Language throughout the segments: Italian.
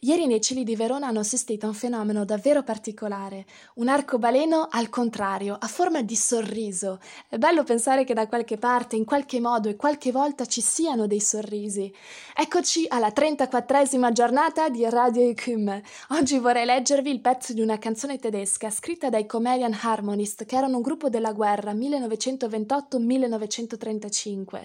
Ieri nei cieli di Verona hanno assistito a un fenomeno davvero particolare, un arcobaleno al contrario, a forma di sorriso. È bello pensare che da qualche parte, in qualche modo e qualche volta ci siano dei sorrisi. Eccoci alla 34esima giornata di Radio Ecum. Oggi vorrei leggervi il pezzo di una canzone tedesca scritta dai Comedian Harmonist, che erano un gruppo della guerra 1928-1935.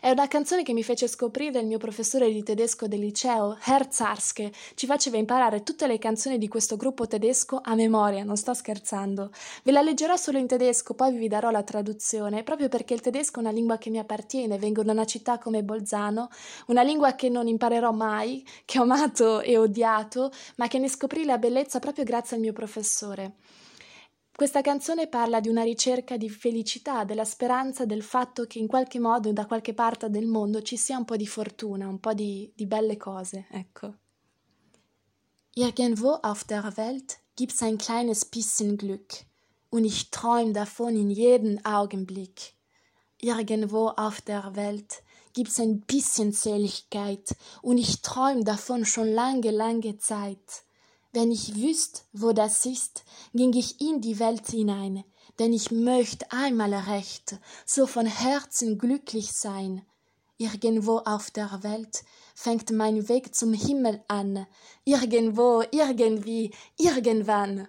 È una canzone che mi fece scoprire il mio professore di tedesco del liceo, Herr Zarske, ci faceva imparare tutte le canzoni di questo gruppo tedesco a memoria, non sto scherzando. Ve la leggerò solo in tedesco, poi vi darò la traduzione, proprio perché il tedesco è una lingua che mi appartiene, vengo da una città come Bolzano, una lingua che non imparerò mai, che ho amato e odiato, ma che ne scoprì la bellezza proprio grazie al mio professore. Questa canzone parla di una ricerca di felicità, della speranza, del fatto che in qualche modo, da qualche parte del mondo, ci sia un po' di fortuna, un po' di, di belle cose, ecco. Irgendwo auf der Welt gibt's ein kleines bisschen Glück, und ich träum davon in jedem Augenblick. Irgendwo auf der Welt gibt's ein bisschen Seligkeit, und ich träum davon schon lange, lange Zeit. Wenn ich wüsst, wo das ist, ging ich in die Welt hinein, denn ich möcht einmal recht, so von Herzen glücklich sein. Irgendwo auf der Welt fängt mein Weg zum Himmel an. Irgendwo, irgendwie, irgendwann.